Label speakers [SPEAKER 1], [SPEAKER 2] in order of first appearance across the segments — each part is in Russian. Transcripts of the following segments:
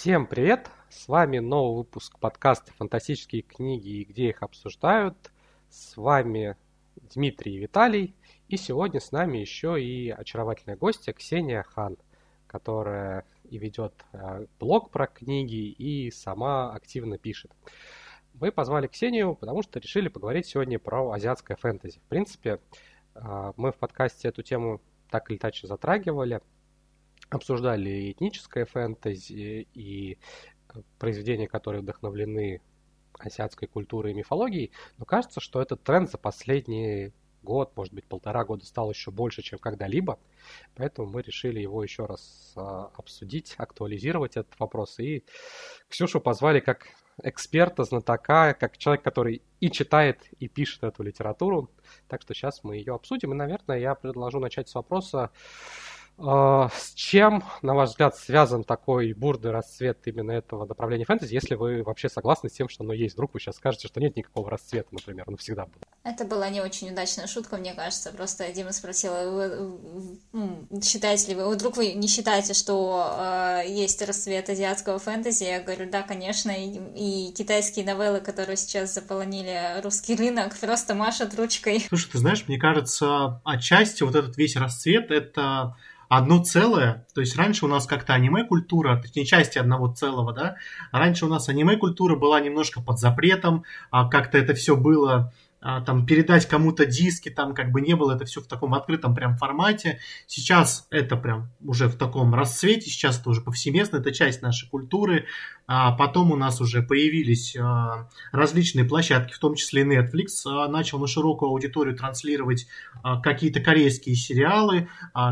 [SPEAKER 1] Всем привет! С вами новый выпуск подкаста «Фантастические книги и где их обсуждают». С вами Дмитрий и Виталий. И сегодня с нами еще и очаровательная гостья Ксения Хан, которая и ведет э, блог про книги и сама активно пишет. Мы позвали Ксению, потому что решили поговорить сегодня про азиатское фэнтези. В принципе, э, мы в подкасте эту тему так или иначе затрагивали – обсуждали и этническое фэнтези, и э, произведения, которые вдохновлены азиатской культурой и мифологией, но кажется, что этот тренд за последний год, может быть, полтора года стал еще больше, чем когда-либо. Поэтому мы решили его еще раз а, обсудить, актуализировать этот вопрос. И Ксюшу позвали как эксперта, знатока, как человек, который и читает, и пишет эту литературу. Так что сейчас мы ее обсудим. И, наверное, я предложу начать с вопроса, с чем, на ваш взгляд, связан такой бурный расцвет именно этого направления фэнтези, если вы вообще согласны с тем, что оно есть? Вдруг вы сейчас скажете, что нет никакого расцвета, например, оно всегда было.
[SPEAKER 2] Это была не очень удачная шутка, мне кажется. Просто Дима спросила, вы, ну, считаете ли вы, вдруг вы не считаете, что э, есть расцвет азиатского фэнтези? Я говорю, да, конечно, и, и китайские новеллы, которые сейчас заполонили русский рынок, просто машут ручкой.
[SPEAKER 3] Слушай, ты знаешь, мне кажется, отчасти вот этот весь расцвет — это одно целое, то есть раньше у нас как-то аниме-культура, точнее части одного целого, да, раньше у нас аниме-культура была немножко под запретом, а как-то это все было а, там передать кому-то диски, там как бы не было это все в таком открытом прям формате. Сейчас это прям уже в таком расцвете, сейчас это уже повсеместно, это часть нашей культуры. А потом у нас уже появились а, различные площадки, в том числе Netflix а, начал на широкую аудиторию транслировать а, какие-то корейские сериалы.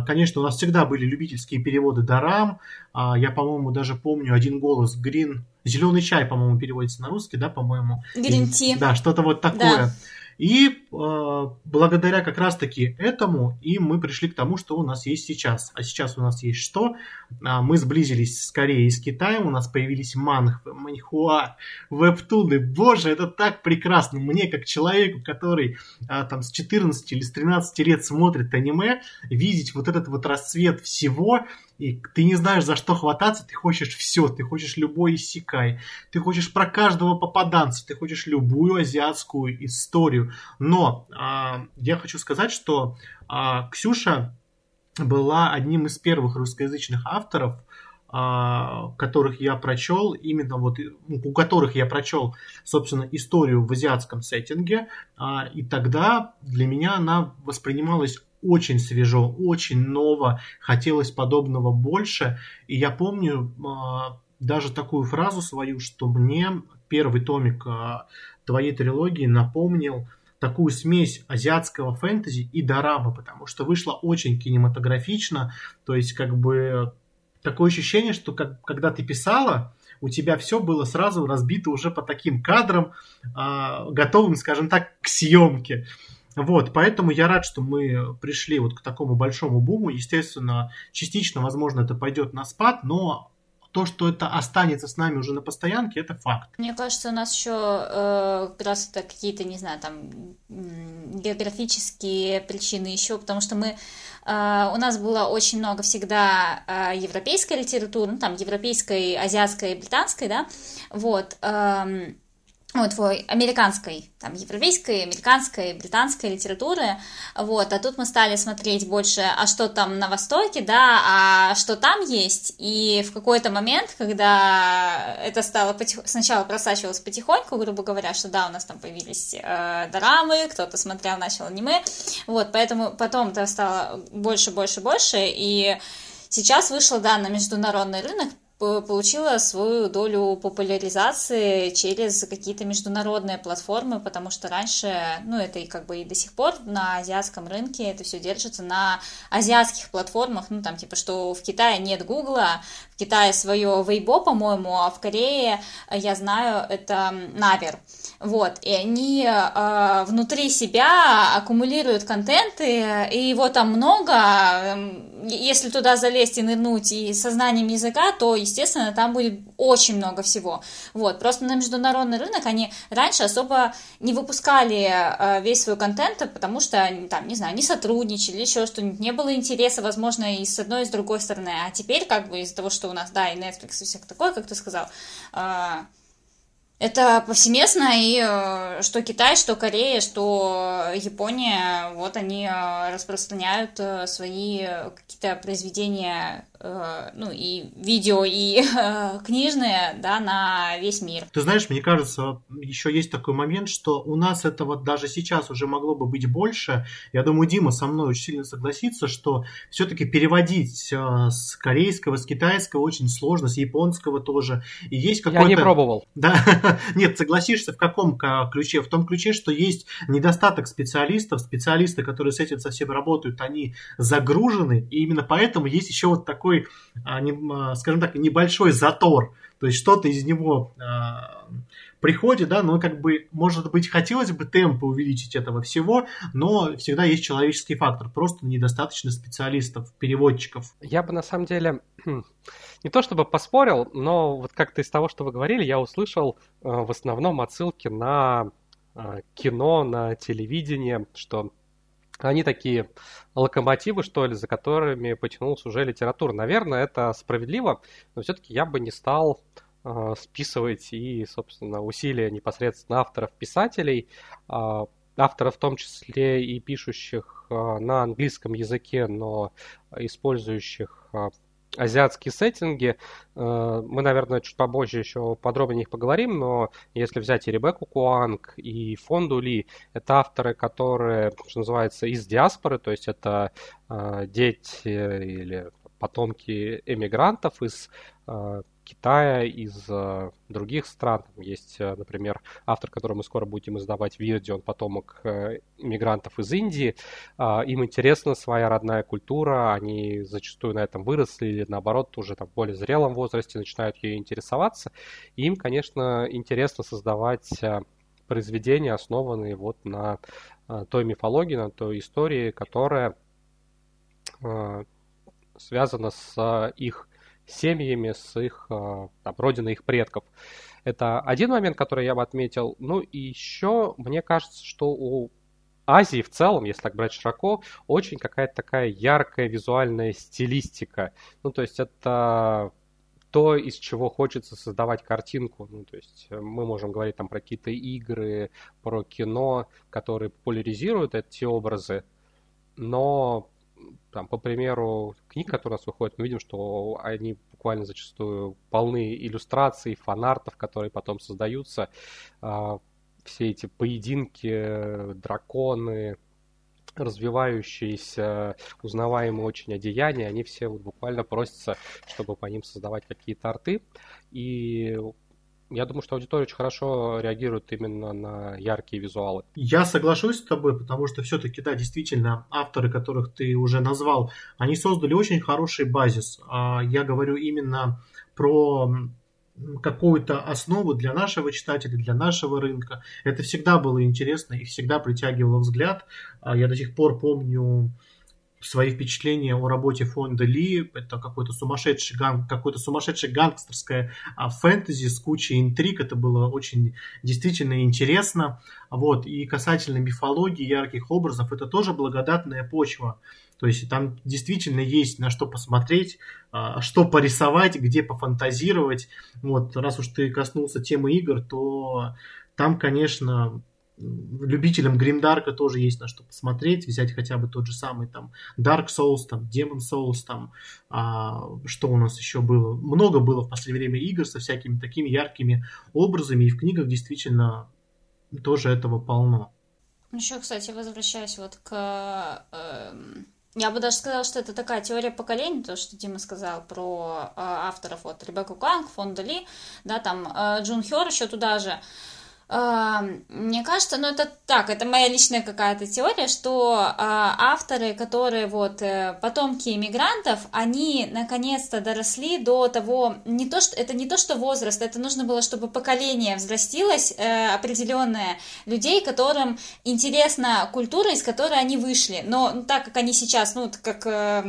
[SPEAKER 3] Конечно, у нас всегда были любительские переводы дарам. Я, по-моему, даже помню один голос Green Зеленый чай, по-моему, переводится на русский, да, по-моему.
[SPEAKER 2] Green tea.
[SPEAKER 3] Да, что-то вот такое. Да. И э, благодаря как раз-таки этому и мы пришли к тому, что у нас есть сейчас. А сейчас у нас есть что? А, мы сблизились с Кореей и с Китаем, у нас появились манхвы, маньхуа, вебтуны. Боже, это так прекрасно. Мне, как человеку, который а, там с 14 или с 13 лет смотрит аниме, видеть вот этот вот расцвет всего, и ты не знаешь, за что хвататься, ты хочешь все, ты хочешь любой иссякай, ты хочешь про каждого попаданца, ты хочешь любую азиатскую историю. Но а, я хочу сказать, что а, Ксюша была одним из первых русскоязычных авторов, а, которых я прочел, именно вот у которых я прочел, собственно, историю в азиатском сеттинге, а, и тогда для меня она воспринималась очень свежо, очень ново, хотелось подобного больше. И я помню э, даже такую фразу свою, что мне первый томик твоей трилогии напомнил такую смесь азиатского фэнтези и дорамы, потому что вышло очень кинематографично, то есть как бы такое ощущение, что как, когда ты писала, у тебя все было сразу разбито уже по таким кадрам, э, готовым, скажем так, к съемке. Вот, поэтому я рад, что мы пришли вот к такому большому буму. Естественно, частично, возможно, это пойдет на спад, но то, что это останется с нами уже на постоянке, это факт.
[SPEAKER 2] Мне кажется, у нас еще э, это какие-то, не знаю, там географические причины еще, потому что мы Uh, у нас было очень много всегда uh, европейской литературы, ну, там, европейской, азиатской, британской, да, вот, uh, вот, твой американской, там, европейской, американской, британской литературы, вот, а тут мы стали смотреть больше, а что там на Востоке, да, а что там есть, и в какой-то момент, когда это стало потих... сначала просачивалось потихоньку, грубо говоря, что да, у нас там появились э, дорамы, кто-то смотрел, начал аниме, вот, поэтому потом это стало больше, больше, больше, и сейчас вышло, да, на международный рынок получила свою долю популяризации через какие-то международные платформы, потому что раньше, ну это и как бы и до сих пор на азиатском рынке это все держится на азиатских платформах, ну там типа что в Китае нет Гугла, в Китае свое Weibo, по-моему, а в Корее, я знаю, это Навер. Вот, и они э, внутри себя аккумулируют контенты, и его там много. Если туда залезть и нырнуть и сознанием языка, то, естественно, там будет очень много всего. Вот, просто на международный рынок они раньше особо не выпускали э, весь свой контент, потому что, там, не знаю, не сотрудничали, еще что-нибудь, не было интереса, возможно, и с одной, и с другой стороны. А теперь, как бы, из-за того, что что у нас, да, и Netflix и всякое такое, как ты сказал, а, это повсеместно, и э, что Китай, что Корея, что Япония, вот они э, распространяют э, свои какие-то произведения ну, и видео, и э, книжные, да, на весь мир.
[SPEAKER 3] Ты знаешь, мне кажется, еще есть такой момент, что у нас этого даже сейчас уже могло бы быть больше. Я думаю, Дима со мной очень сильно согласится, что все-таки переводить э, с корейского, с китайского очень сложно, с японского тоже. И есть какой-то...
[SPEAKER 1] Я не пробовал.
[SPEAKER 3] Да, нет, согласишься в каком ключе? В том ключе, что есть недостаток специалистов, специалисты, которые с этим совсем работают, они загружены, и именно поэтому есть еще вот такой такой, а, а, скажем так, небольшой затор. То есть что-то из него а, приходит, да, но как бы, может быть, хотелось бы темпы увеличить этого всего, но всегда есть человеческий фактор, просто недостаточно специалистов, переводчиков.
[SPEAKER 1] Я бы на самом деле не то чтобы поспорил, но вот как-то из того, что вы говорили, я услышал в основном отсылки на кино, на телевидение, что они такие локомотивы, что ли, за которыми потянулся уже литература. Наверное, это справедливо, но все-таки я бы не стал э, списывать и, собственно, усилия непосредственно авторов-писателей, э, авторов в том числе и пишущих э, на английском языке, но использующих азиатские сеттинги. Э, мы, наверное, чуть побольше еще подробнее их поговорим, но если взять и Ребекку Куанг, и Фонду Ли, это авторы, которые, что называется, из диаспоры, то есть это э, дети или потомки эмигрантов из э, Китая, из э, других стран. Есть, э, например, автор, который мы скоро будем издавать в Вирде, он потомок э, мигрантов из Индии. Э, им интересна своя родная культура, они зачастую на этом выросли или, наоборот, уже там, в более зрелом возрасте начинают ею интересоваться. Им, конечно, интересно создавать произведения, основанные вот на той мифологии, на той истории, которая связана с их семьями, с их а, там, родиной их предков. Это один момент, который я бы отметил. Ну и еще мне кажется, что у Азии в целом, если так брать широко, очень какая-то такая яркая визуальная стилистика. Ну, то есть это то, из чего хочется создавать картинку. Ну, то есть мы можем говорить там про какие-то игры, про кино, которые популяризируют эти образы, но там, по примеру книг, которые у нас выходят, мы видим, что они буквально зачастую полны иллюстраций, фанартов, которые потом создаются. А, все эти поединки, драконы, развивающиеся, узнаваемые очень одеяния, они все вот буквально просятся, чтобы по ним создавать какие-то арты. И я думаю, что аудитория очень хорошо реагирует именно на яркие визуалы.
[SPEAKER 3] Я соглашусь с тобой, потому что все-таки, да, действительно, авторы, которых ты уже назвал, они создали очень хороший базис. А, я говорю именно про какую-то основу для нашего читателя, для нашего рынка. Это всегда было интересно и всегда притягивало взгляд. А, я до сих пор помню свои впечатления о работе фонда Ли. Это какой-то сумасшедший, ган, какой-то сумасшедший гангстерское а, фэнтези с кучей интриг. Это было очень действительно интересно. Вот. И касательно мифологии, ярких образов, это тоже благодатная почва. То есть там действительно есть на что посмотреть, а, что порисовать, где пофантазировать. Вот, раз уж ты коснулся темы игр, то там, конечно, любителям Гримдарка тоже есть на что посмотреть, взять хотя бы тот же самый там Dark Souls, там Demon Souls, там а, что у нас еще было. Много было в последнее время игр со всякими такими яркими образами, и в книгах действительно тоже этого полно.
[SPEAKER 2] Еще, кстати, возвращаясь вот к э, я бы даже сказала, что это такая теория поколений, то, что Дима сказал про э, авторов, вот, Ребекку Канг, Фонда Ли, да, там, э, Джун Хёр еще туда же, мне кажется, ну это так, это моя личная какая-то теория, что э, авторы, которые вот э, потомки иммигрантов, они наконец-то доросли до того, не то что это не то что возраст, это нужно было, чтобы поколение взрастилось э, определенное людей, которым интересна культура, из которой они вышли. Но ну, так как они сейчас, ну как э,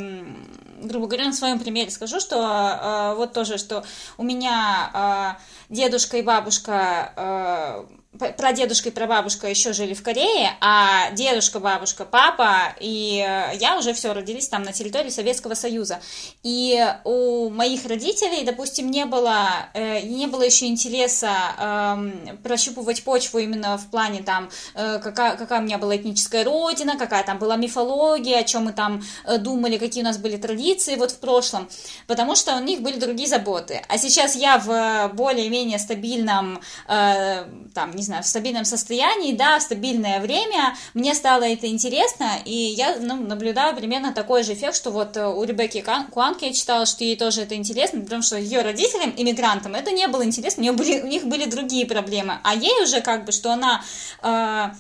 [SPEAKER 2] грубо говоря, на своем примере скажу, что э, вот тоже, что у меня э, дедушка и бабушка прадедушка и прабабушка еще жили в Корее, а дедушка, бабушка, папа и э, я уже все родились там на территории Советского Союза. И у моих родителей, допустим, не было, э, не было еще интереса э, прощупывать почву именно в плане там, э, какая, какая у меня была этническая родина, какая там была мифология, о чем мы там думали, какие у нас были традиции вот в прошлом, потому что у них были другие заботы. А сейчас я в более-менее стабильном, э, там, не знаю, в стабильном состоянии, да, в стабильное время, мне стало это интересно, и я ну, наблюдаю примерно такой же эффект, что вот э, у Ребекки Куанки я читала, что ей тоже это интересно, потому что ее родителям, иммигрантам, это не было интересно, у, нее были, у них были другие проблемы, а ей уже как бы, что она... Э,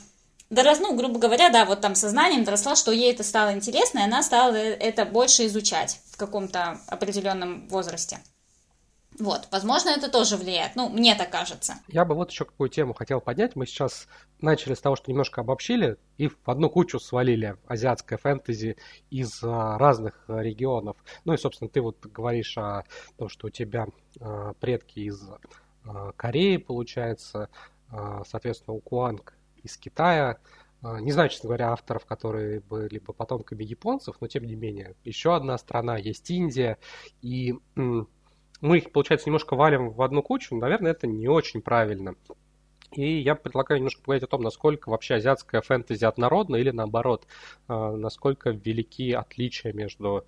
[SPEAKER 2] дорос, ну, грубо говоря, да, вот там сознанием доросла, что ей это стало интересно, и она стала это больше изучать в каком-то определенном возрасте. Вот, возможно, это тоже влияет. Ну, мне так кажется.
[SPEAKER 1] Я бы вот еще какую тему хотел поднять. Мы сейчас начали с того, что немножко обобщили и в одну кучу свалили азиатское фэнтези из а, разных регионов. Ну и, собственно, ты вот говоришь о том, что у тебя а, предки из а, Кореи, получается, соответственно, у Куанг из Китая. Не знаю, честно говоря, авторов, которые были бы потомками японцев, но тем не менее. Еще одна страна есть Индия, и мы их, получается, немножко валим в одну кучу, наверное, это не очень правильно. И я предлагаю немножко поговорить о том, насколько вообще азиатская фэнтези однородна или наоборот, а, насколько велики отличия между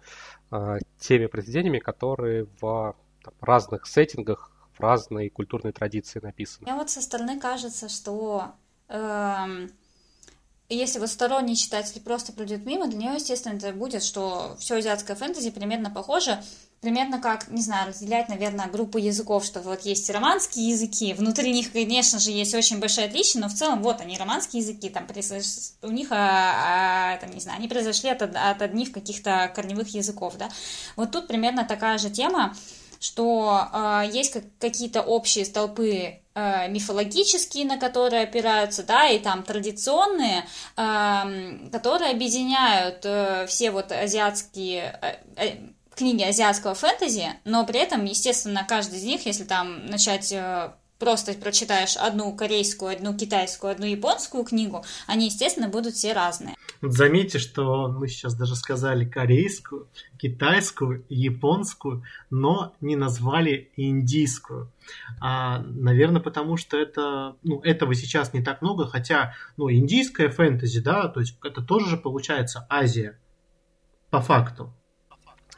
[SPEAKER 1] а, теми произведениями, которые в там, разных сеттингах, в разной культурной традиции написаны.
[SPEAKER 2] Мне вот со стороны кажется, что эм, если вот сторонний читатель просто пройдет мимо, для него, естественно, это будет, что все азиатское фэнтези примерно похоже, примерно как, не знаю, разделять, наверное, группу языков, что вот есть романские языки, внутри них, конечно же, есть очень большое отличие, но в целом вот они, романские языки, там у них, а, а, там, не знаю, они произошли от, от одних каких-то корневых языков, да. Вот тут примерно такая же тема, что э, есть как, какие-то общие столпы э, мифологические, на которые опираются, да, и там традиционные, э, которые объединяют э, все вот азиатские э, э, книги азиатского фэнтези, но при этом, естественно, каждый из них, если там начать э, просто прочитаешь одну корейскую, одну китайскую, одну японскую книгу, они, естественно, будут все разные.
[SPEAKER 3] Заметьте, что мы сейчас даже сказали корейскую, китайскую, японскую, но не назвали индийскую. А, наверное, потому что это, ну, этого сейчас не так много, хотя, ну, индийская фэнтези, да, то есть это тоже же получается Азия, по факту.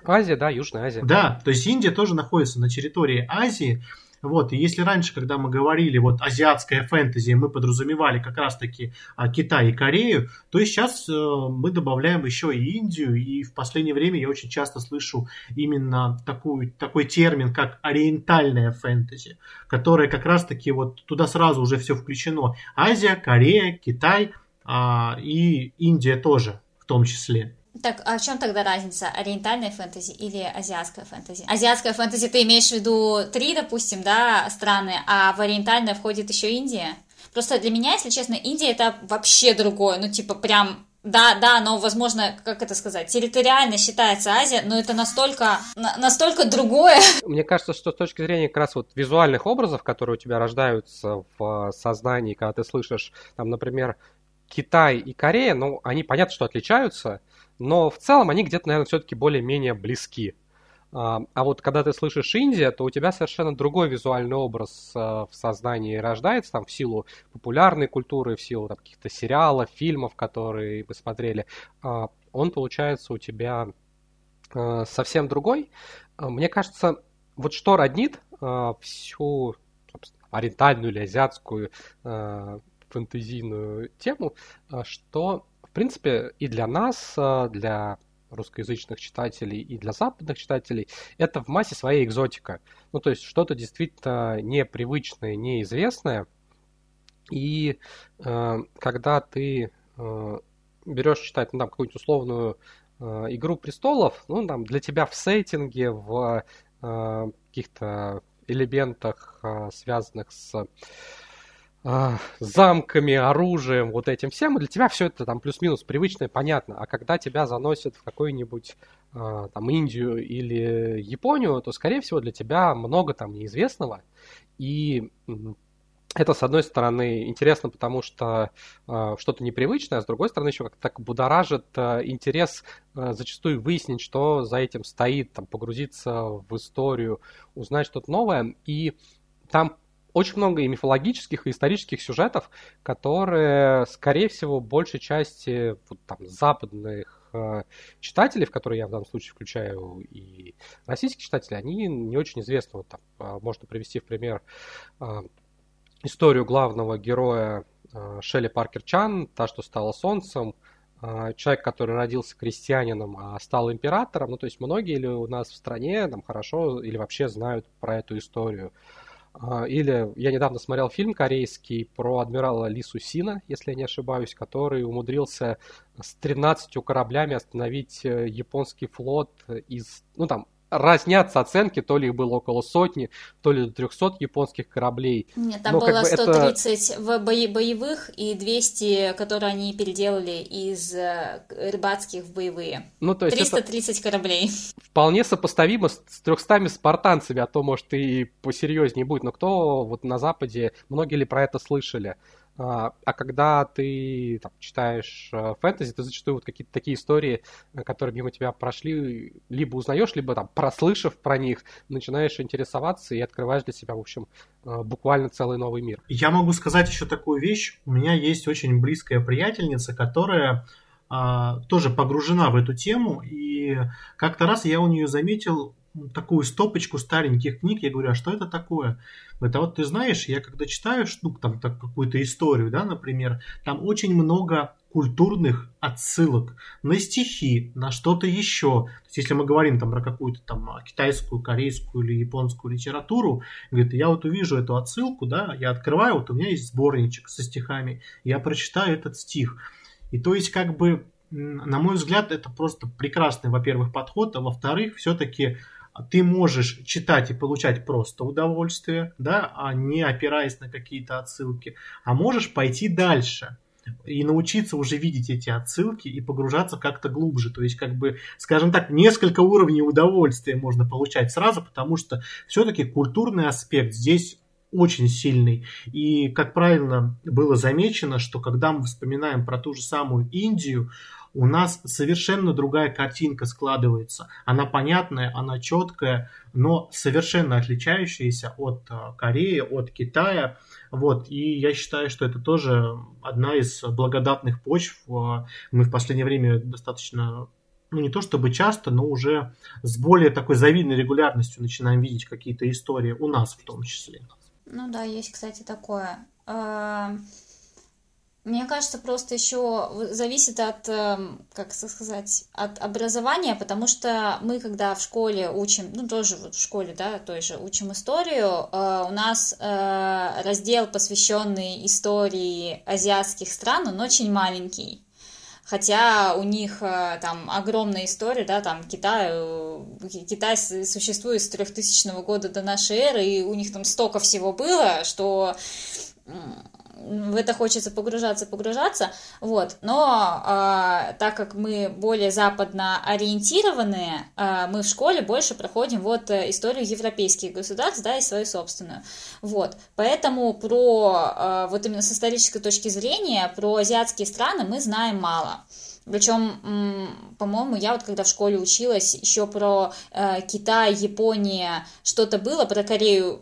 [SPEAKER 1] Азия, да, Южная Азия.
[SPEAKER 3] Да, то есть Индия тоже находится на территории Азии. Вот, и если раньше, когда мы говорили вот азиатская фэнтези, мы подразумевали как раз-таки а, Китай и Корею, то и сейчас э, мы добавляем еще и Индию, и в последнее время я очень часто слышу именно такую, такой термин, как ориентальная фэнтези, которая как раз-таки вот туда сразу уже все включено. Азия, Корея, Китай а, и Индия тоже в том числе.
[SPEAKER 2] Так, а в чем тогда разница? Ориентальная фэнтези или азиатская фэнтези? Азиатская фэнтези ты имеешь в виду три, допустим, да, страны, а в ориентальное входит еще Индия? Просто для меня, если честно, Индия это вообще другое, ну типа прям да, да, но, возможно, как это сказать, территориально считается Азия, но это настолько, настолько другое.
[SPEAKER 1] Мне кажется, что с точки зрения как раз вот визуальных образов, которые у тебя рождаются в сознании, когда ты слышишь, там, например, Китай и Корея, ну, они понятно, что отличаются, но в целом они где-то, наверное, все-таки более-менее близки. А, а вот когда ты слышишь Индия, то у тебя совершенно другой визуальный образ а, в сознании рождается, там, в силу популярной культуры, в силу каких-то сериалов, фильмов, которые мы смотрели. А, он получается у тебя совсем другой. Мне кажется, вот что роднит всю ориентальную или азиатскую фэнтезийную тему, что в принципе, и для нас, э, для русскоязычных читателей и для западных читателей, это в массе своей экзотика. Ну, то есть что-то действительно непривычное, неизвестное. И э, когда ты э, берешь читать, ну, там, какую-нибудь условную э, «Игру престолов», ну, там, для тебя в сеттинге, в э, каких-то элементах, э, связанных с замками, оружием, вот этим всем, и для тебя все это там плюс-минус привычно и понятно. А когда тебя заносят в какую-нибудь а, там Индию или Японию, то, скорее всего, для тебя много там неизвестного. И это, с одной стороны, интересно, потому что э, что-то непривычное, а с другой стороны, еще как-то так будоражит э, интерес э, зачастую выяснить, что за этим стоит, там, погрузиться в историю, узнать что-то новое. И там очень много и мифологических, и исторических сюжетов, которые, скорее всего, большей части вот, там, западных э, читателей, в которые я в данном случае включаю и российских читателей, они не очень известны. Вот, там, э, можно привести в пример э, историю главного героя Шелли Паркер Чан, та, что стала солнцем, человек, который родился крестьянином, а стал императором. Ну, то есть многие ли у нас в стране там хорошо или вообще знают про эту историю. Или я недавно смотрел фильм корейский про адмирала Ли Сусина, если я не ошибаюсь, который умудрился с 13 кораблями остановить японский флот из, ну там, разнятся оценки, то ли их было около сотни, то ли до 300 японских кораблей.
[SPEAKER 2] Нет, там Но было 130 это... в бои боевых и 200, которые они переделали из э, рыбацких в боевые. Ну, то есть 330 это кораблей.
[SPEAKER 1] Вполне сопоставимо с 300 спартанцами, а то, может, и посерьезнее будет. Но кто вот на Западе, многие ли про это слышали? А, а когда ты там, читаешь э, фэнтези, ты зачастую вот какие-то такие истории, э, которые мимо тебя прошли, либо узнаешь, либо там, прослышав про них, начинаешь интересоваться и открываешь для себя, в общем, э, буквально целый новый мир.
[SPEAKER 3] Я могу сказать еще такую вещь. У меня есть очень близкая приятельница, которая а, тоже погружена в эту тему, и как-то раз я у нее заметил такую стопочку стареньких книг, я говорю, а что это такое? Это вот ты знаешь, я когда читаю, ну, там, так, какую-то историю, да, например, там очень много культурных отсылок на стихи, на что-то еще. То есть, если мы говорим там про какую-то там китайскую, корейскую или японскую литературу, говорит, я вот увижу эту отсылку, да, я открываю, вот у меня есть сборничек со стихами, я прочитаю этот стих. И то есть, как бы, на мой взгляд, это просто прекрасный, во-первых, подход, а во-вторых, все-таки ты можешь читать и получать просто удовольствие, да, а не опираясь на какие-то отсылки, а можешь пойти дальше и научиться уже видеть эти отсылки и погружаться как-то глубже. То есть, как бы, скажем так, несколько уровней удовольствия можно получать сразу, потому что все-таки культурный аспект здесь очень сильный. И, как правильно было замечено, что когда мы вспоминаем про ту же самую Индию, у нас совершенно другая картинка складывается. Она понятная, она четкая, но совершенно отличающаяся от э, Кореи, от Китая. Вот, и я считаю, что это тоже одна из благодатных почв. Э, мы в последнее время достаточно ну не то чтобы часто, но уже с более такой завидной регулярностью начинаем видеть какие-то истории у нас в том числе.
[SPEAKER 2] Ну да, есть, кстати, такое. Мне кажется, просто еще зависит от, эм, как сказать, от образования, потому что мы, когда в школе учим, ну тоже вот в школе, да, той же учим историю, э, у нас э, раздел, посвященный истории азиатских стран, он очень маленький. Хотя у них э, там огромная история, да, там Китай, Китай существует с 3000 года до нашей эры, и у них там столько всего было, что в это хочется погружаться, погружаться, вот, но э, так как мы более западно ориентированные, э, мы в школе больше проходим вот э, историю европейских государств, да, и свою собственную, вот, поэтому про, э, вот именно с исторической точки зрения, про азиатские страны мы знаем мало, причем, по-моему, я вот когда в школе училась, еще про э, Китай, Япония что-то было, про Корею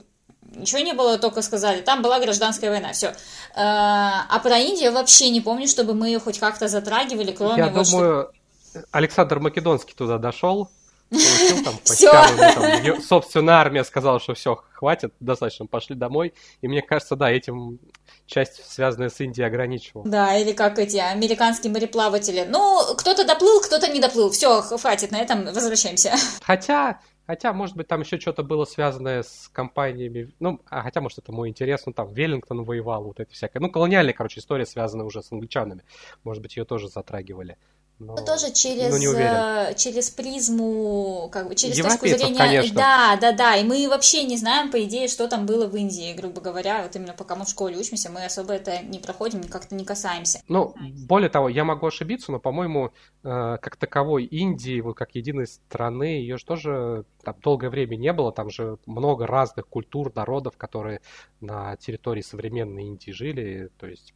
[SPEAKER 2] Ничего не было, только сказали, там была гражданская война, все. Э, а про Индию вообще не помню, чтобы мы ее хоть как-то затрагивали, кроме
[SPEAKER 1] Я вот думаю, что... Александр Македонский туда дошел, получил там по собственная армия сказала, что все, хватит, достаточно, пошли домой. И мне кажется, да, этим часть, связанная с Индией, ограничивала.
[SPEAKER 2] Да, или как эти американские мореплаватели. Ну, кто-то доплыл, кто-то не доплыл. Все, хватит, на этом возвращаемся.
[SPEAKER 1] Хотя, Хотя, может быть, там еще что-то было связанное с компаниями. Ну, а хотя, может, это мой интерес. Ну, там Веллингтон воевал, вот это всякое. Ну, колониальная, короче, история, связанная уже с англичанами. Может быть, ее тоже затрагивали.
[SPEAKER 2] Но, ну, тоже через,
[SPEAKER 1] но не
[SPEAKER 2] уверен. через призму, как бы через точку зрения. Конечно. Да, да, да. И мы вообще не знаем, по идее, что там было в Индии, грубо говоря. Вот именно пока мы в школе учимся, мы особо это не проходим, как-то не касаемся.
[SPEAKER 1] Ну, более того, я могу ошибиться, но, по-моему, э, как таковой Индии, вот как единой страны, ее же тоже там долгое время не было. Там же много разных культур, народов, которые на территории современной Индии жили. То есть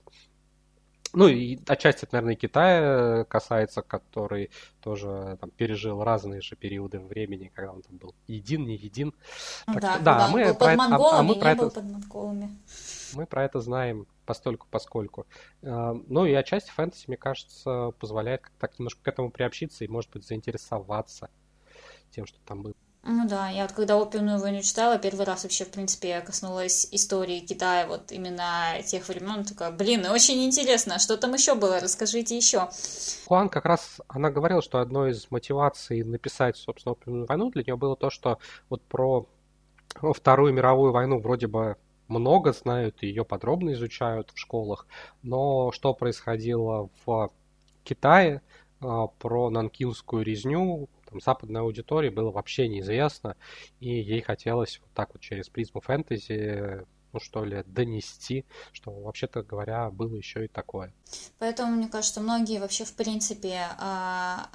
[SPEAKER 1] ну и отчасти это, наверное, Китая касается, который тоже там, пережил разные же периоды времени, когда он там был един, не един.
[SPEAKER 2] Ну, так да, что, да, мы был про под это, монголами, а мы про это, под монголами.
[SPEAKER 1] Мы про это знаем постольку поскольку. А, ну и отчасти фэнтези, мне кажется, позволяет так немножко к этому приобщиться и, может быть, заинтересоваться тем, что там было.
[SPEAKER 2] Ну да, я вот когда «Опиумную войну» читала, первый раз вообще, в принципе, я коснулась истории Китая, вот именно тех времен, такая, блин, очень интересно, что там еще было, расскажите еще.
[SPEAKER 1] Хуан как раз, она говорила, что одной из мотиваций написать, собственно, «Опиумную войну» для нее было то, что вот про Вторую мировую войну вроде бы много знают ее подробно изучают в школах, но что происходило в Китае, а, про нанкинскую резню, там, западной аудитории было вообще неизвестно, и ей хотелось вот так вот через призму фэнтези ну что ли, донести, что вообще-то говоря было еще и такое.
[SPEAKER 2] Поэтому мне кажется, многие вообще в принципе а,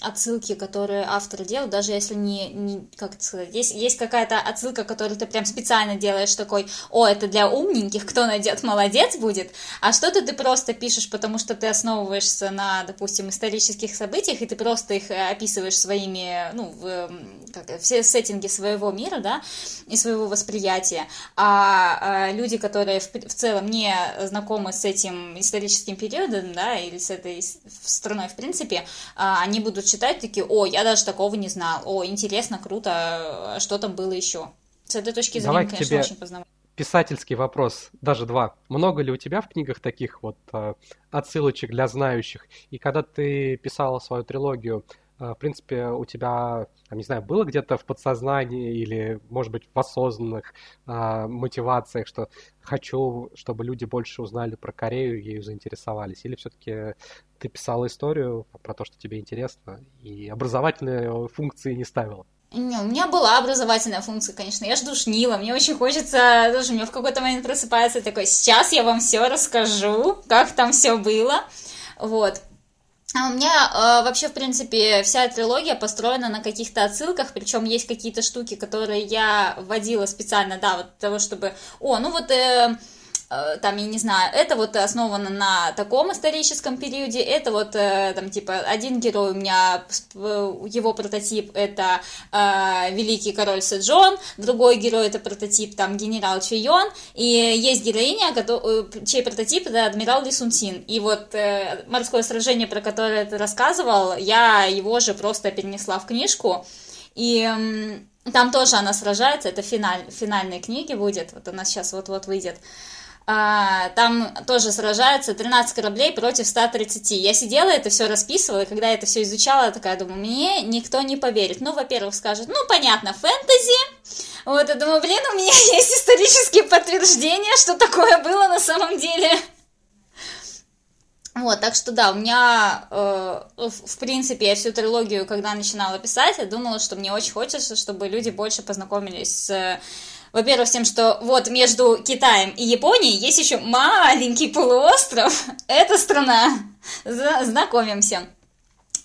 [SPEAKER 2] отсылки, которые автор делает, даже если не, не как это сказать, есть, есть какая-то отсылка, которую ты прям специально делаешь такой, о, это для умненьких, кто найдет, молодец будет, а что-то ты просто пишешь, потому что ты основываешься на, допустим, исторических событиях, и ты просто их э, описываешь своими, ну, в, как, все сеттинги своего мира, да, и своего восприятия, а, а люди, которые в, в целом не знакомы с этим историческим периодом, да, или с этой страной в принципе, а, они будут читать, такие, о, я даже такого не знал, о, интересно, круто, а что там было еще. С этой точки зрения, Давай конечно, тебе... очень познавательно
[SPEAKER 1] писательский вопрос, даже два. Много ли у тебя в книгах таких вот э, отсылочек для знающих? И когда ты писала свою трилогию, в принципе, у тебя, не знаю, было где-то в подсознании или, может быть, в осознанных э, мотивациях, что хочу, чтобы люди больше узнали про Корею ею заинтересовались? Или все-таки ты писала историю про то, что тебе интересно, и образовательные функции не ставила?
[SPEAKER 2] Не, у меня была образовательная функция, конечно. Я жду шнила. Мне очень хочется, у меня в какой-то момент просыпается такой, сейчас я вам все расскажу, как там все было. Вот. А у меня э, вообще, в принципе, вся трилогия построена на каких-то отсылках, причем есть какие-то штуки, которые я вводила специально, да, вот того, чтобы... О, ну вот... Э, там, я не знаю, это вот основано на таком историческом периоде, это вот, э, там, типа, один герой у меня, э, его прототип это э, великий король Сэджон, другой герой это прототип, там, генерал Чуйон, и есть героиня, чей прототип это адмирал Ли Сун Син, и вот э, морское сражение, про которое ты рассказывал, я его же просто перенесла в книжку, и э, там тоже она сражается, это финаль, финальной книги будет, вот она сейчас вот-вот выйдет, там тоже сражаются 13 кораблей против 130. Я сидела, это все расписывала, и когда я это все изучала, я такая думаю, мне никто не поверит. Ну, во-первых, скажут, ну, понятно, фэнтези. Вот, я думаю, блин, у меня есть исторические подтверждения, что такое было на самом деле. Вот, так что да, у меня, э, в принципе, я всю трилогию, когда начинала писать, я думала, что мне очень хочется, чтобы люди больше познакомились с во-первых, тем, что вот между Китаем и Японией есть еще маленький полуостров. Это страна. Знакомимся.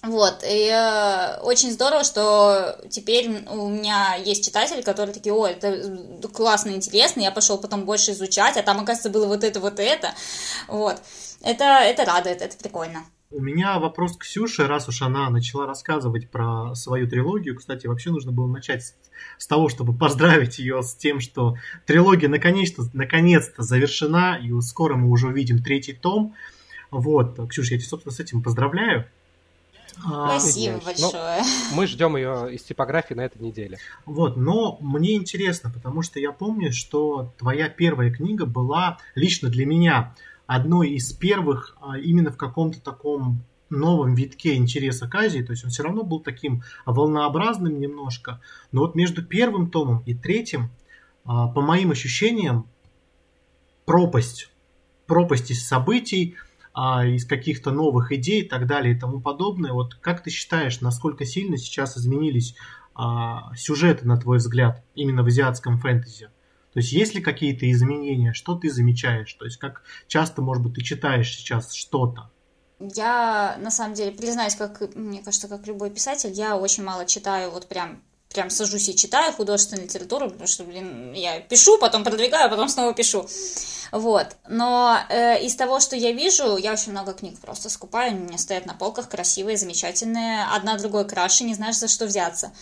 [SPEAKER 2] Вот, и э, очень здорово, что теперь у меня есть читатели, которые такие, ой, это классно, интересно, я пошел потом больше изучать, а там, оказывается, было вот это, вот это, вот. Это, это радует, это прикольно.
[SPEAKER 3] У меня вопрос к Ксюше, раз уж она начала рассказывать про свою трилогию. Кстати, вообще нужно было начать с, с того, чтобы поздравить ее с тем, что трилогия наконец-то, наконец-то завершена, и скоро мы уже увидим третий том. Вот, Ксюша, я тебя, собственно, с этим поздравляю.
[SPEAKER 2] А, Спасибо а, большое.
[SPEAKER 1] Ну, мы ждем ее из типографии на этой неделе.
[SPEAKER 3] Вот, но мне интересно, потому что я помню, что твоя первая книга была лично для меня одной из первых а, именно в каком-то таком новом витке интереса к Азии, то есть он все равно был таким волнообразным немножко, но вот между первым томом и третьим, а, по моим ощущениям, пропасть, пропасть из событий, а, из каких-то новых идей и так далее и тому подобное. Вот как ты считаешь, насколько сильно сейчас изменились сюжеты, на твой взгляд, именно в азиатском фэнтези? То есть есть ли какие-то изменения, что ты замечаешь? То есть как часто, может быть, ты читаешь сейчас что-то?
[SPEAKER 2] Я, на самом деле, признаюсь, как, мне кажется, как любой писатель, я очень мало читаю, вот прям прям сажусь и читаю художественную литературу, потому что, блин, я пишу, потом продвигаю, потом снова пишу. Вот. Но э, из того, что я вижу, я очень много книг просто скупаю, у меня стоят на полках, красивые, замечательные, одна другой краше, не знаешь, за что взяться.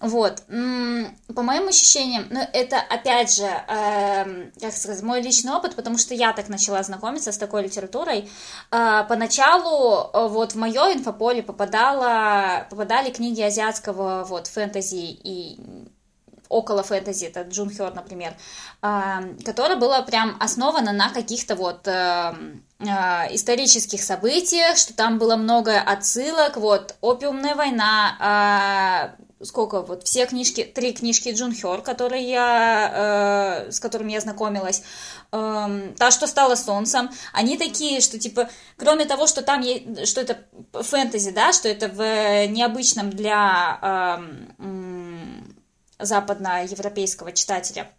[SPEAKER 2] Вот, по моим ощущениям, ну, это, опять же, э, как сказать, мой личный опыт, потому что я так начала знакомиться с такой литературой. Э, поначалу э, вот в мое инфополе попадала, попадали книги азиатского вот фэнтези и около фэнтези, это Джун Хёр, например, э, которая была прям основана на каких-то вот э, э, исторических событиях, что там было много отсылок, вот, опиумная война, сколько вот все книжки, три книжки Джун Хёр, которые я, э, с которыми я знакомилась, э, та, что стала солнцем, они такие, что типа, кроме того, что там есть, что это фэнтези, да, что это в необычном для э, западноевропейского читателя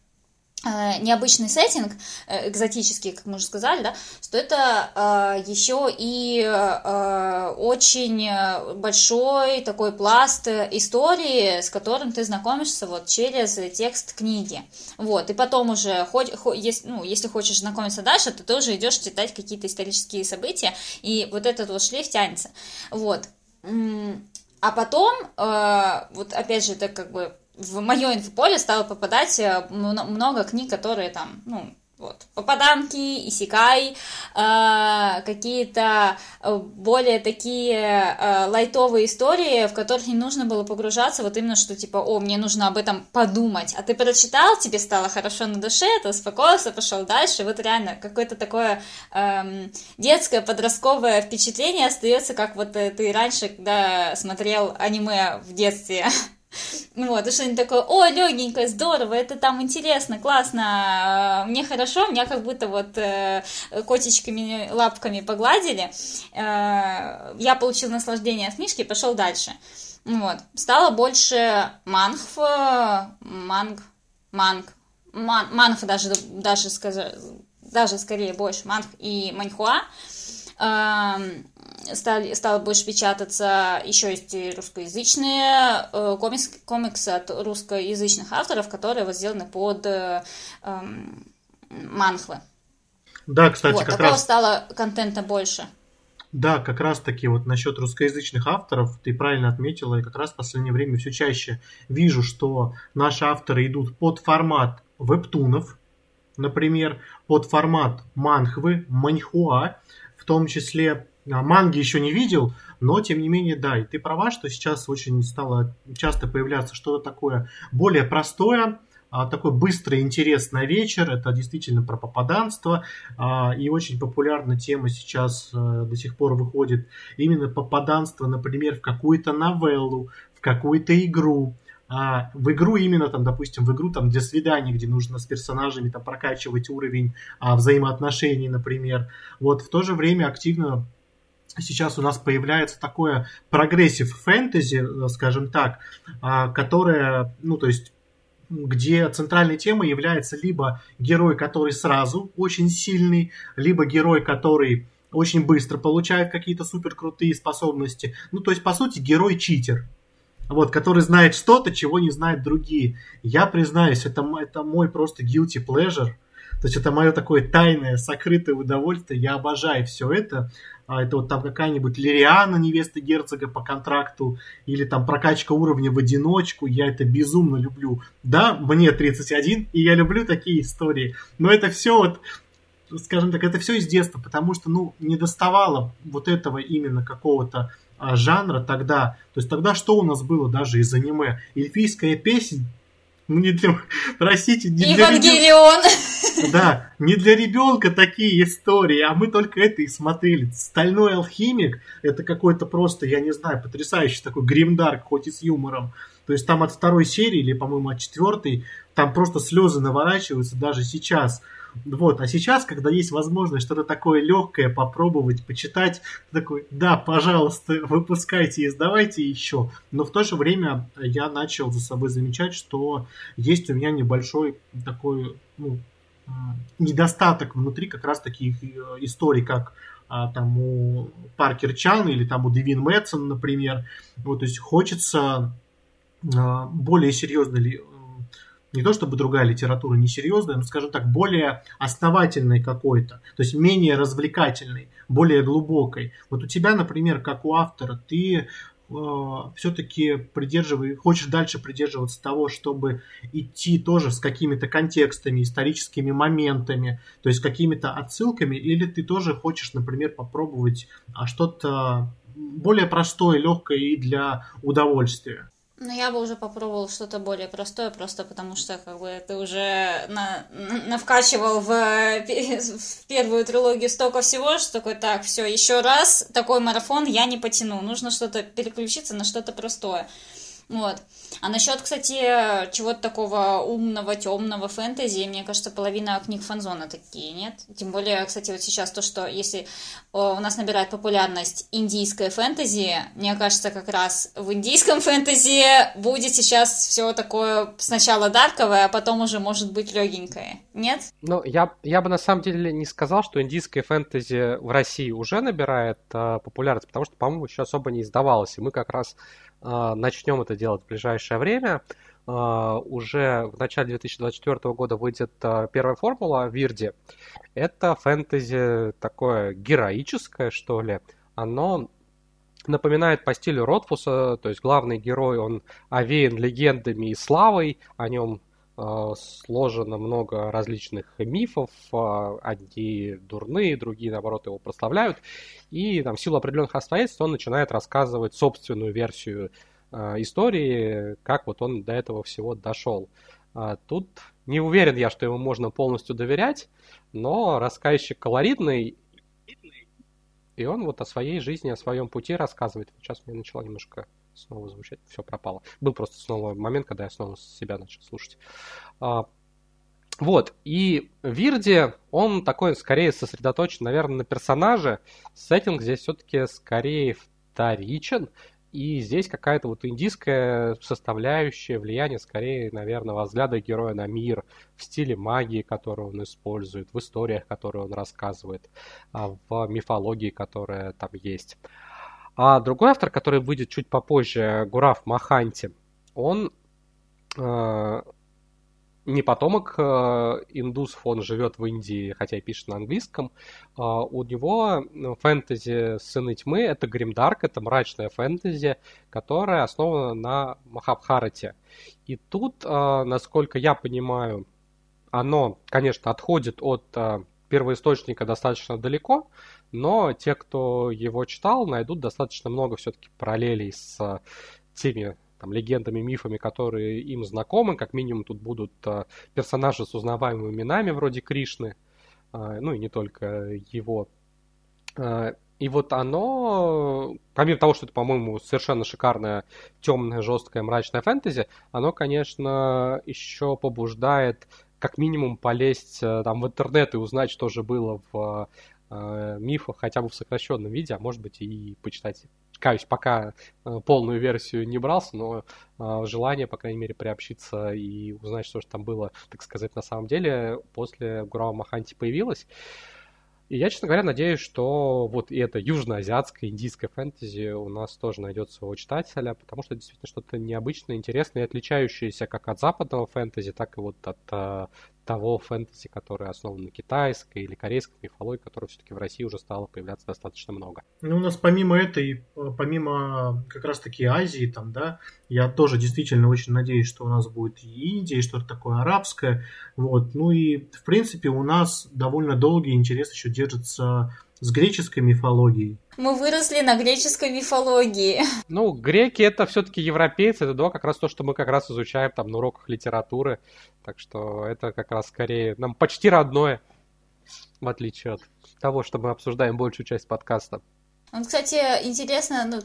[SPEAKER 2] Э, необычный сеттинг, э, экзотический, как мы уже сказали, да, что это э, еще и э, очень большой такой пласт истории, с которым ты знакомишься вот через текст книги. Вот, и потом уже, хоть, хоть, если, ну, если хочешь знакомиться дальше, ты уже идешь читать какие-то исторические события, и вот этот вот шлейф тянется. Вот. А потом, э, вот опять же, это как бы в мое инфополе стало попадать э, много книг, которые там, ну, вот, попаданки, исикай, э, какие-то э, более такие э, лайтовые истории, в которых не нужно было погружаться, вот именно что типа, о, мне нужно об этом подумать, а ты прочитал, тебе стало хорошо на душе, ты успокоился, пошел дальше, вот реально какое-то такое э, детское, подростковое впечатление остается, как вот э, ты раньше, когда смотрел аниме в детстве, Вот, и что-нибудь такое, о, легенькое, здорово, это там интересно, классно, мне хорошо, меня как будто вот э, котичками, лапками погладили, э, я получил наслаждение от книжки пошел дальше. Вот, стало больше манхв, манг, манг, ман, манхв даже, даже, даже скорее больше манх и маньхуа, стали, стало больше печататься, еще есть и русскоязычные э, комикс, комиксы от русскоязычных авторов, которые вот сделаны под э, э, манхвы.
[SPEAKER 3] Да, кстати, вот,
[SPEAKER 2] как такого раз... стало контента больше.
[SPEAKER 3] Да, как раз таки вот насчет русскоязычных авторов, ты правильно отметила, и как раз в последнее время все чаще вижу, что наши авторы идут под формат вебтунов, например, под формат манхвы, маньхуа, в том числе а, манги еще не видел, но тем не менее, да, и ты права, что сейчас очень стало часто появляться что-то такое более простое, а, такой быстрый интерес на вечер, это действительно про попаданство, а, и очень популярна тема сейчас э, до сих пор выходит именно попаданство, например, в какую-то новеллу, в какую-то игру, в игру именно там, допустим, в игру там для свиданий, где нужно с персонажами там прокачивать уровень взаимоотношений, например. Вот в то же время активно сейчас у нас появляется такое progressive фэнтези, э, скажем так, а, которое, ну, то есть где центральной темой является либо герой, который сразу очень сильный, либо герой, который очень быстро получает какие-то супер крутые способности. Ну, то есть, по сути, герой-читер. Вот, который знает что-то, чего не знают другие. Я признаюсь, это, это мой просто guilty pleasure. То есть это мое такое тайное, сокрытое удовольствие. Я обожаю все это. А это вот там какая-нибудь Лириана, невеста герцога по контракту, или там прокачка уровня в одиночку, я это безумно люблю. Да, мне 31, и я люблю такие истории, но это все вот скажем так, это все из детства, потому что, ну, не доставало вот этого именно какого-то жанра тогда. То есть тогда что у нас было даже из аниме? Эльфийская песня, ну не для, простите, не
[SPEAKER 2] Евангелион.
[SPEAKER 3] Для, да, не для ребенка такие истории, а мы только это и смотрели. Стальной алхимик, это какой-то просто, я не знаю, потрясающий такой гримдарк, хоть и с юмором. То есть там от второй серии или, по-моему, от четвертой, там просто слезы наворачиваются даже сейчас. Вот, а сейчас, когда есть возможность что-то такое легкое попробовать, почитать, такой, да, пожалуйста, выпускайте, издавайте еще. Но в то же время я начал за собой замечать, что есть у меня небольшой такой, ну, недостаток внутри как раз таких э, историй, как а, там у Паркер Чан или там у Девин Мэтсон, например. Вот, то есть хочется а, более серьезной не то чтобы другая литература несерьезная, но, скажем так, более основательной какой-то, то есть менее развлекательной, более глубокой. Вот у тебя, например, как у автора, ты э, все-таки придерживай, хочешь дальше придерживаться того, чтобы идти тоже с какими-то контекстами, историческими моментами, то есть какими-то отсылками, или ты тоже хочешь, например, попробовать а, что-то более простое, легкое и для удовольствия?
[SPEAKER 2] Ну, я бы уже попробовал что-то более простое, просто потому что, как бы, ты уже на, на, навкачивал в, в первую трилогию столько всего, что такой, так, все, еще раз, такой марафон я не потяну, нужно что-то переключиться на что-то простое. Вот. А насчет, кстати, чего-то такого умного, темного фэнтези, мне кажется, половина книг фанзона такие, нет? Тем более, кстати, вот сейчас то, что если у нас набирает популярность индийское фэнтези, мне кажется, как раз в индийском фэнтези будет сейчас все такое сначала дарковое, а потом уже может быть легенькое, нет?
[SPEAKER 1] Ну, я, я бы на самом деле не сказал, что индийское фэнтези в России уже набирает э, популярность, потому что, по-моему, еще особо не издавалось, и мы как раз начнем это делать в ближайшее время. А, уже в начале 2024 года выйдет а, первая формула Вирди. Это фэнтези такое героическое, что ли. Оно напоминает по стилю Ротфуса, то есть главный герой, он овеян легендами и славой, о нем сложено много различных мифов, одни дурные, другие, наоборот, его прославляют, и там, в силу определенных обстоятельств он начинает рассказывать собственную версию истории, как вот он до этого всего дошел. Тут не уверен я, что ему можно полностью доверять, но рассказчик колоритный, и он вот о своей жизни, о своем пути рассказывает. Сейчас мне начало немножко снова звучать, все пропало. Был просто снова момент, когда я снова себя начал слушать. А, вот, и Вирди, он такой скорее сосредоточен, наверное, на персонаже. Сеттинг здесь все-таки скорее вторичен, и здесь какая-то вот индийская составляющая влияние, скорее, наверное, взгляда героя на мир в стиле магии, которую он использует, в историях, которые он рассказывает, а, в мифологии, которая там есть. А другой автор, который выйдет чуть попозже, Гураф Маханти, он э, не потомок э, индусов, он живет в Индии, хотя и пишет на английском. Э, у него фэнтези «Сыны тьмы» — это гримдарк, это мрачная фэнтези, которая основана на Махабхарате. И тут, э, насколько я понимаю, оно, конечно, отходит от э, первоисточника достаточно далеко, но те, кто его читал, найдут достаточно много все-таки параллелей с э, теми там, легендами, мифами, которые им знакомы. Как минимум тут будут э, персонажи с узнаваемыми именами, вроде Кришны, э, ну и не только его. И вот оно, помимо того, что это, по-моему, совершенно шикарная, темная, жесткая, мрачная фэнтези, оно, конечно, еще побуждает как минимум полезть там в интернет и узнать, что же было в э, мифов хотя бы в сокращенном виде, а может быть и почитать. Каюсь, пока э, полную версию не брался, но э, желание, по крайней мере, приобщиться и узнать, что же там было, так сказать, на самом деле после Гурава Маханти появилось. И я, честно говоря, надеюсь, что вот и это южноазиатское, индийское фэнтези у нас тоже найдет своего читателя, потому что это действительно что-то необычное, интересное и отличающееся как от западного фэнтези, так и вот от э, того фэнтези, которое основано на китайской или корейской мифологии, которая все-таки в России уже стало появляться достаточно много.
[SPEAKER 3] Ну, у нас помимо этой, помимо как раз-таки Азии, там, да, я тоже действительно очень надеюсь, что у нас будет и Индия, и что-то такое арабское, вот, ну и, в принципе, у нас довольно долгий интерес еще держится с греческой мифологией.
[SPEAKER 2] Мы выросли на греческой мифологии.
[SPEAKER 1] Ну, греки это все-таки европейцы, это да, как раз то, что мы как раз изучаем там на уроках литературы. Так что это как раз скорее нам почти родное, в отличие от того, что мы обсуждаем большую часть подкаста.
[SPEAKER 2] Вот, кстати, интересно, ну,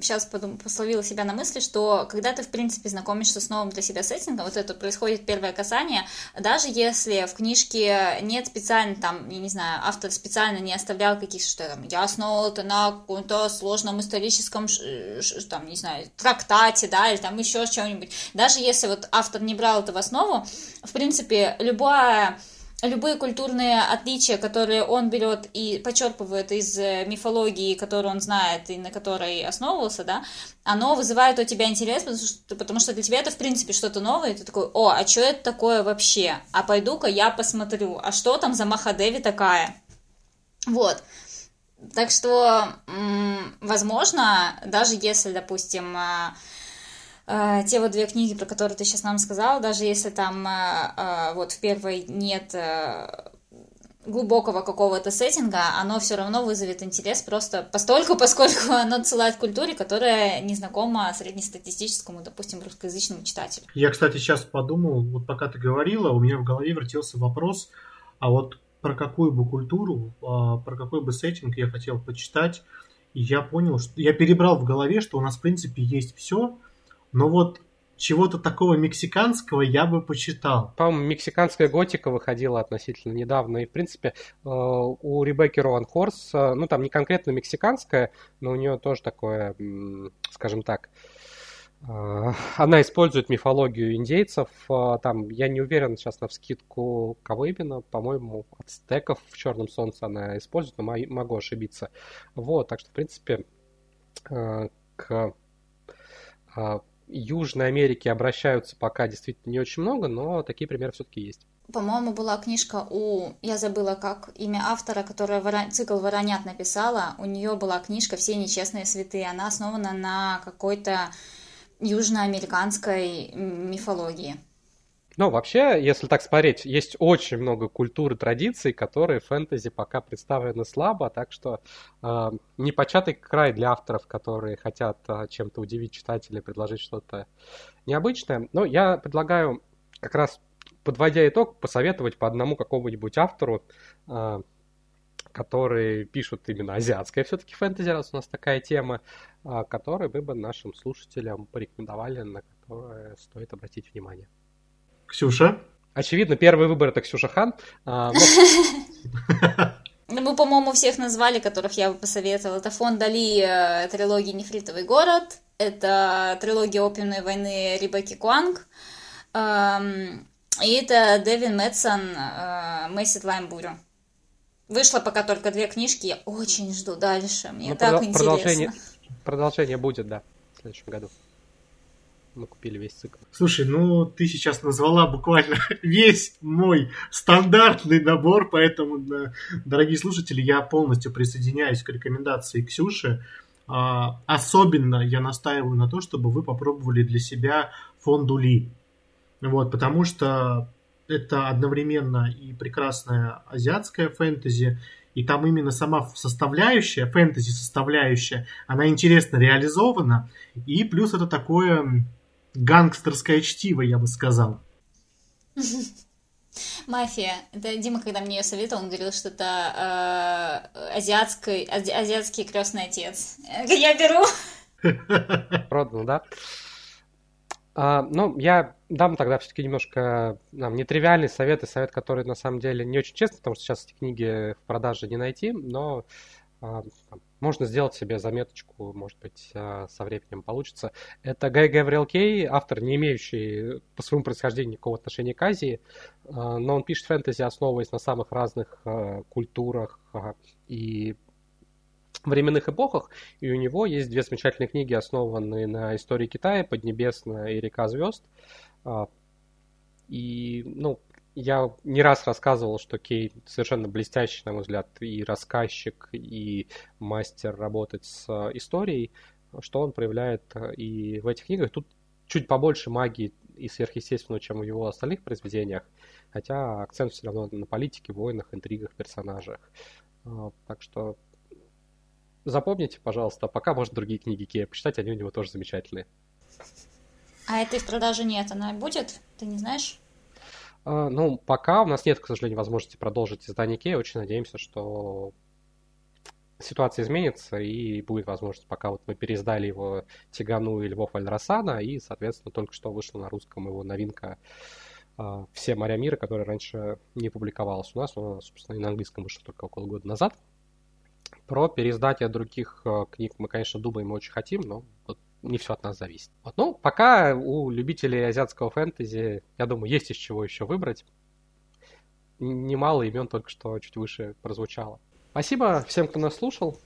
[SPEAKER 2] сейчас подум, пословила себя на мысли, что когда ты, в принципе, знакомишься с новым для себя сеттингом, вот это происходит первое касание, даже если в книжке нет специально, там, я не знаю, автор специально не оставлял каких-то, что там, я основал это на каком-то сложном историческом, там, не знаю, трактате, да, или там еще чем-нибудь, даже если вот автор не брал это в основу, в принципе, любая любые культурные отличия, которые он берет и подчерпывает из э, мифологии, которую он знает и на которой основывался, да, оно вызывает у тебя интерес, потому что, потому что для тебя это, в принципе, что-то новое, и ты такой, о, а что это такое вообще? А пойду-ка я посмотрю, а что там за Махадеви такая? Вот. Так что, возможно, даже если, допустим, а, Э, те вот две книги, про которые ты сейчас нам сказал, даже если там э, э, вот в первой нет глубокого какого-то сеттинга, оно все равно вызовет интерес просто постольку, поскольку оно отсылает к культуре, которая не знакома среднестатистическому, допустим, русскоязычному читателю.
[SPEAKER 3] Я, кстати, сейчас подумал, вот пока ты говорила, у меня в голове вертелся вопрос, а вот про какую бы культуру, а, про какой бы сеттинг я хотел почитать, и я понял, что я перебрал в голове, что у нас, в принципе, есть все, но вот чего-то такого мексиканского я бы почитал.
[SPEAKER 1] По-моему, мексиканская готика выходила относительно недавно, и, в принципе, э, у Ребекки Роан Хорс, э, ну, там не конкретно мексиканская, но у нее тоже такое, скажем так, э, она использует мифологию индейцев. Там, я не уверен сейчас на вскидку, кого именно, по-моему, ацтеков в Черном Солнце она использует, но могу ошибиться. Вот, так что, в принципе, к Южной Америки обращаются пока действительно не очень много, но такие примеры все-таки есть.
[SPEAKER 2] По-моему, была книжка у... Я забыла, как имя автора, которая вора... цикл «Воронят» написала. У нее была книжка «Все нечестные святые». Она основана на какой-то южноамериканской мифологии.
[SPEAKER 1] Ну, вообще, если так смотреть, есть очень много культур и традиций, которые фэнтези пока представлены слабо, так что э, непочатый край для авторов, которые хотят э, чем-то удивить читателя, предложить что-то необычное. Но я предлагаю как раз, подводя итог, посоветовать по одному какому-нибудь автору, э, которые пишут именно азиатское все-таки фэнтези, раз у нас такая тема, э, который вы бы нашим слушателям порекомендовали, на которые стоит обратить внимание.
[SPEAKER 3] Ксюша?
[SPEAKER 1] Очевидно, первый выбор это Ксюша Хан. А,
[SPEAKER 2] ну, мы, по-моему, всех назвали, которых я бы посоветовала. Это фон Дали, э, трилогия «Нефритовый город», это трилогия «Опиумной войны» Рибаки Куанг, эм, и это Дэвин Мэтсон э, «Мэйсит Лаймбурю». Вышло пока только две книжки, я очень жду дальше, мне ну, так интересно.
[SPEAKER 1] Продолжение, продолжение будет, да, в следующем году мы купили весь цикл.
[SPEAKER 3] Слушай, ну ты сейчас назвала буквально весь мой стандартный набор, поэтому, дорогие слушатели, я полностью присоединяюсь к рекомендации Ксюши. А, особенно я настаиваю на то, чтобы вы попробовали для себя фонду Ли. Вот, потому что это одновременно и прекрасная азиатская фэнтези, и там именно сама составляющая, фэнтези составляющая, она интересно реализована, и плюс это такое гангстерское чтиво, я бы сказал.
[SPEAKER 2] Мафия. Это Дима, когда мне ее советовал, он говорил, что это э, азиатский, ази, азиатский крестный отец. Я беру.
[SPEAKER 1] Продано, да? А, ну, я дам тогда все-таки немножко нам нетривиальный совет, и совет, который на самом деле не очень честный, потому что сейчас эти книги в продаже не найти, но а, можно сделать себе заметочку, может быть, а, со временем получится. Это Гай Гавриэл Кей, автор, не имеющий по своему происхождению никакого отношения к Азии, а, но он пишет фэнтези, основываясь на самых разных культурах и временных эпохах, и у него есть две замечательные книги, основанные на истории Китая, Поднебесная и Река звезд. И, ну, я не раз рассказывал, что Кей совершенно блестящий, на мой взгляд, и рассказчик, и мастер работать с э, историей, что он проявляет э, и в этих книгах. Тут чуть побольше магии и сверхъестественного, чем в его остальных произведениях, хотя акцент все равно на политике, войнах, интригах, персонажах. Э, так что запомните, пожалуйста, пока можно другие книги Кея почитать, они у него тоже замечательные.
[SPEAKER 2] А этой в продаже нет, она будет? Ты не знаешь?
[SPEAKER 1] А, ну, пока у нас нет, к сожалению, возможности продолжить издание Кей. Очень надеемся, что ситуация изменится, и будет возможность, пока вот мы переиздали его Тигану и Львов Альрасана, и, соответственно, только что вышла на русском его новинка а, «Все моря мира», которая раньше не публиковалась у нас, но, собственно, и на английском вышла только около года назад. Про переиздание других а, книг мы, конечно, думаем и очень хотим, но вот не все от нас зависит. Вот, ну, пока у любителей азиатского фэнтези, я думаю, есть из чего еще выбрать. Немало имен только что чуть выше прозвучало. Спасибо всем, кто нас слушал.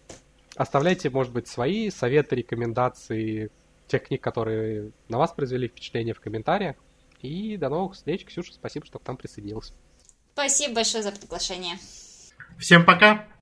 [SPEAKER 1] Оставляйте, может быть, свои советы, рекомендации тех книг, которые на вас произвели впечатление в комментариях. И до новых встреч. Ксюша, спасибо, что к нам присоединился.
[SPEAKER 2] Спасибо большое за приглашение.
[SPEAKER 3] Всем пока!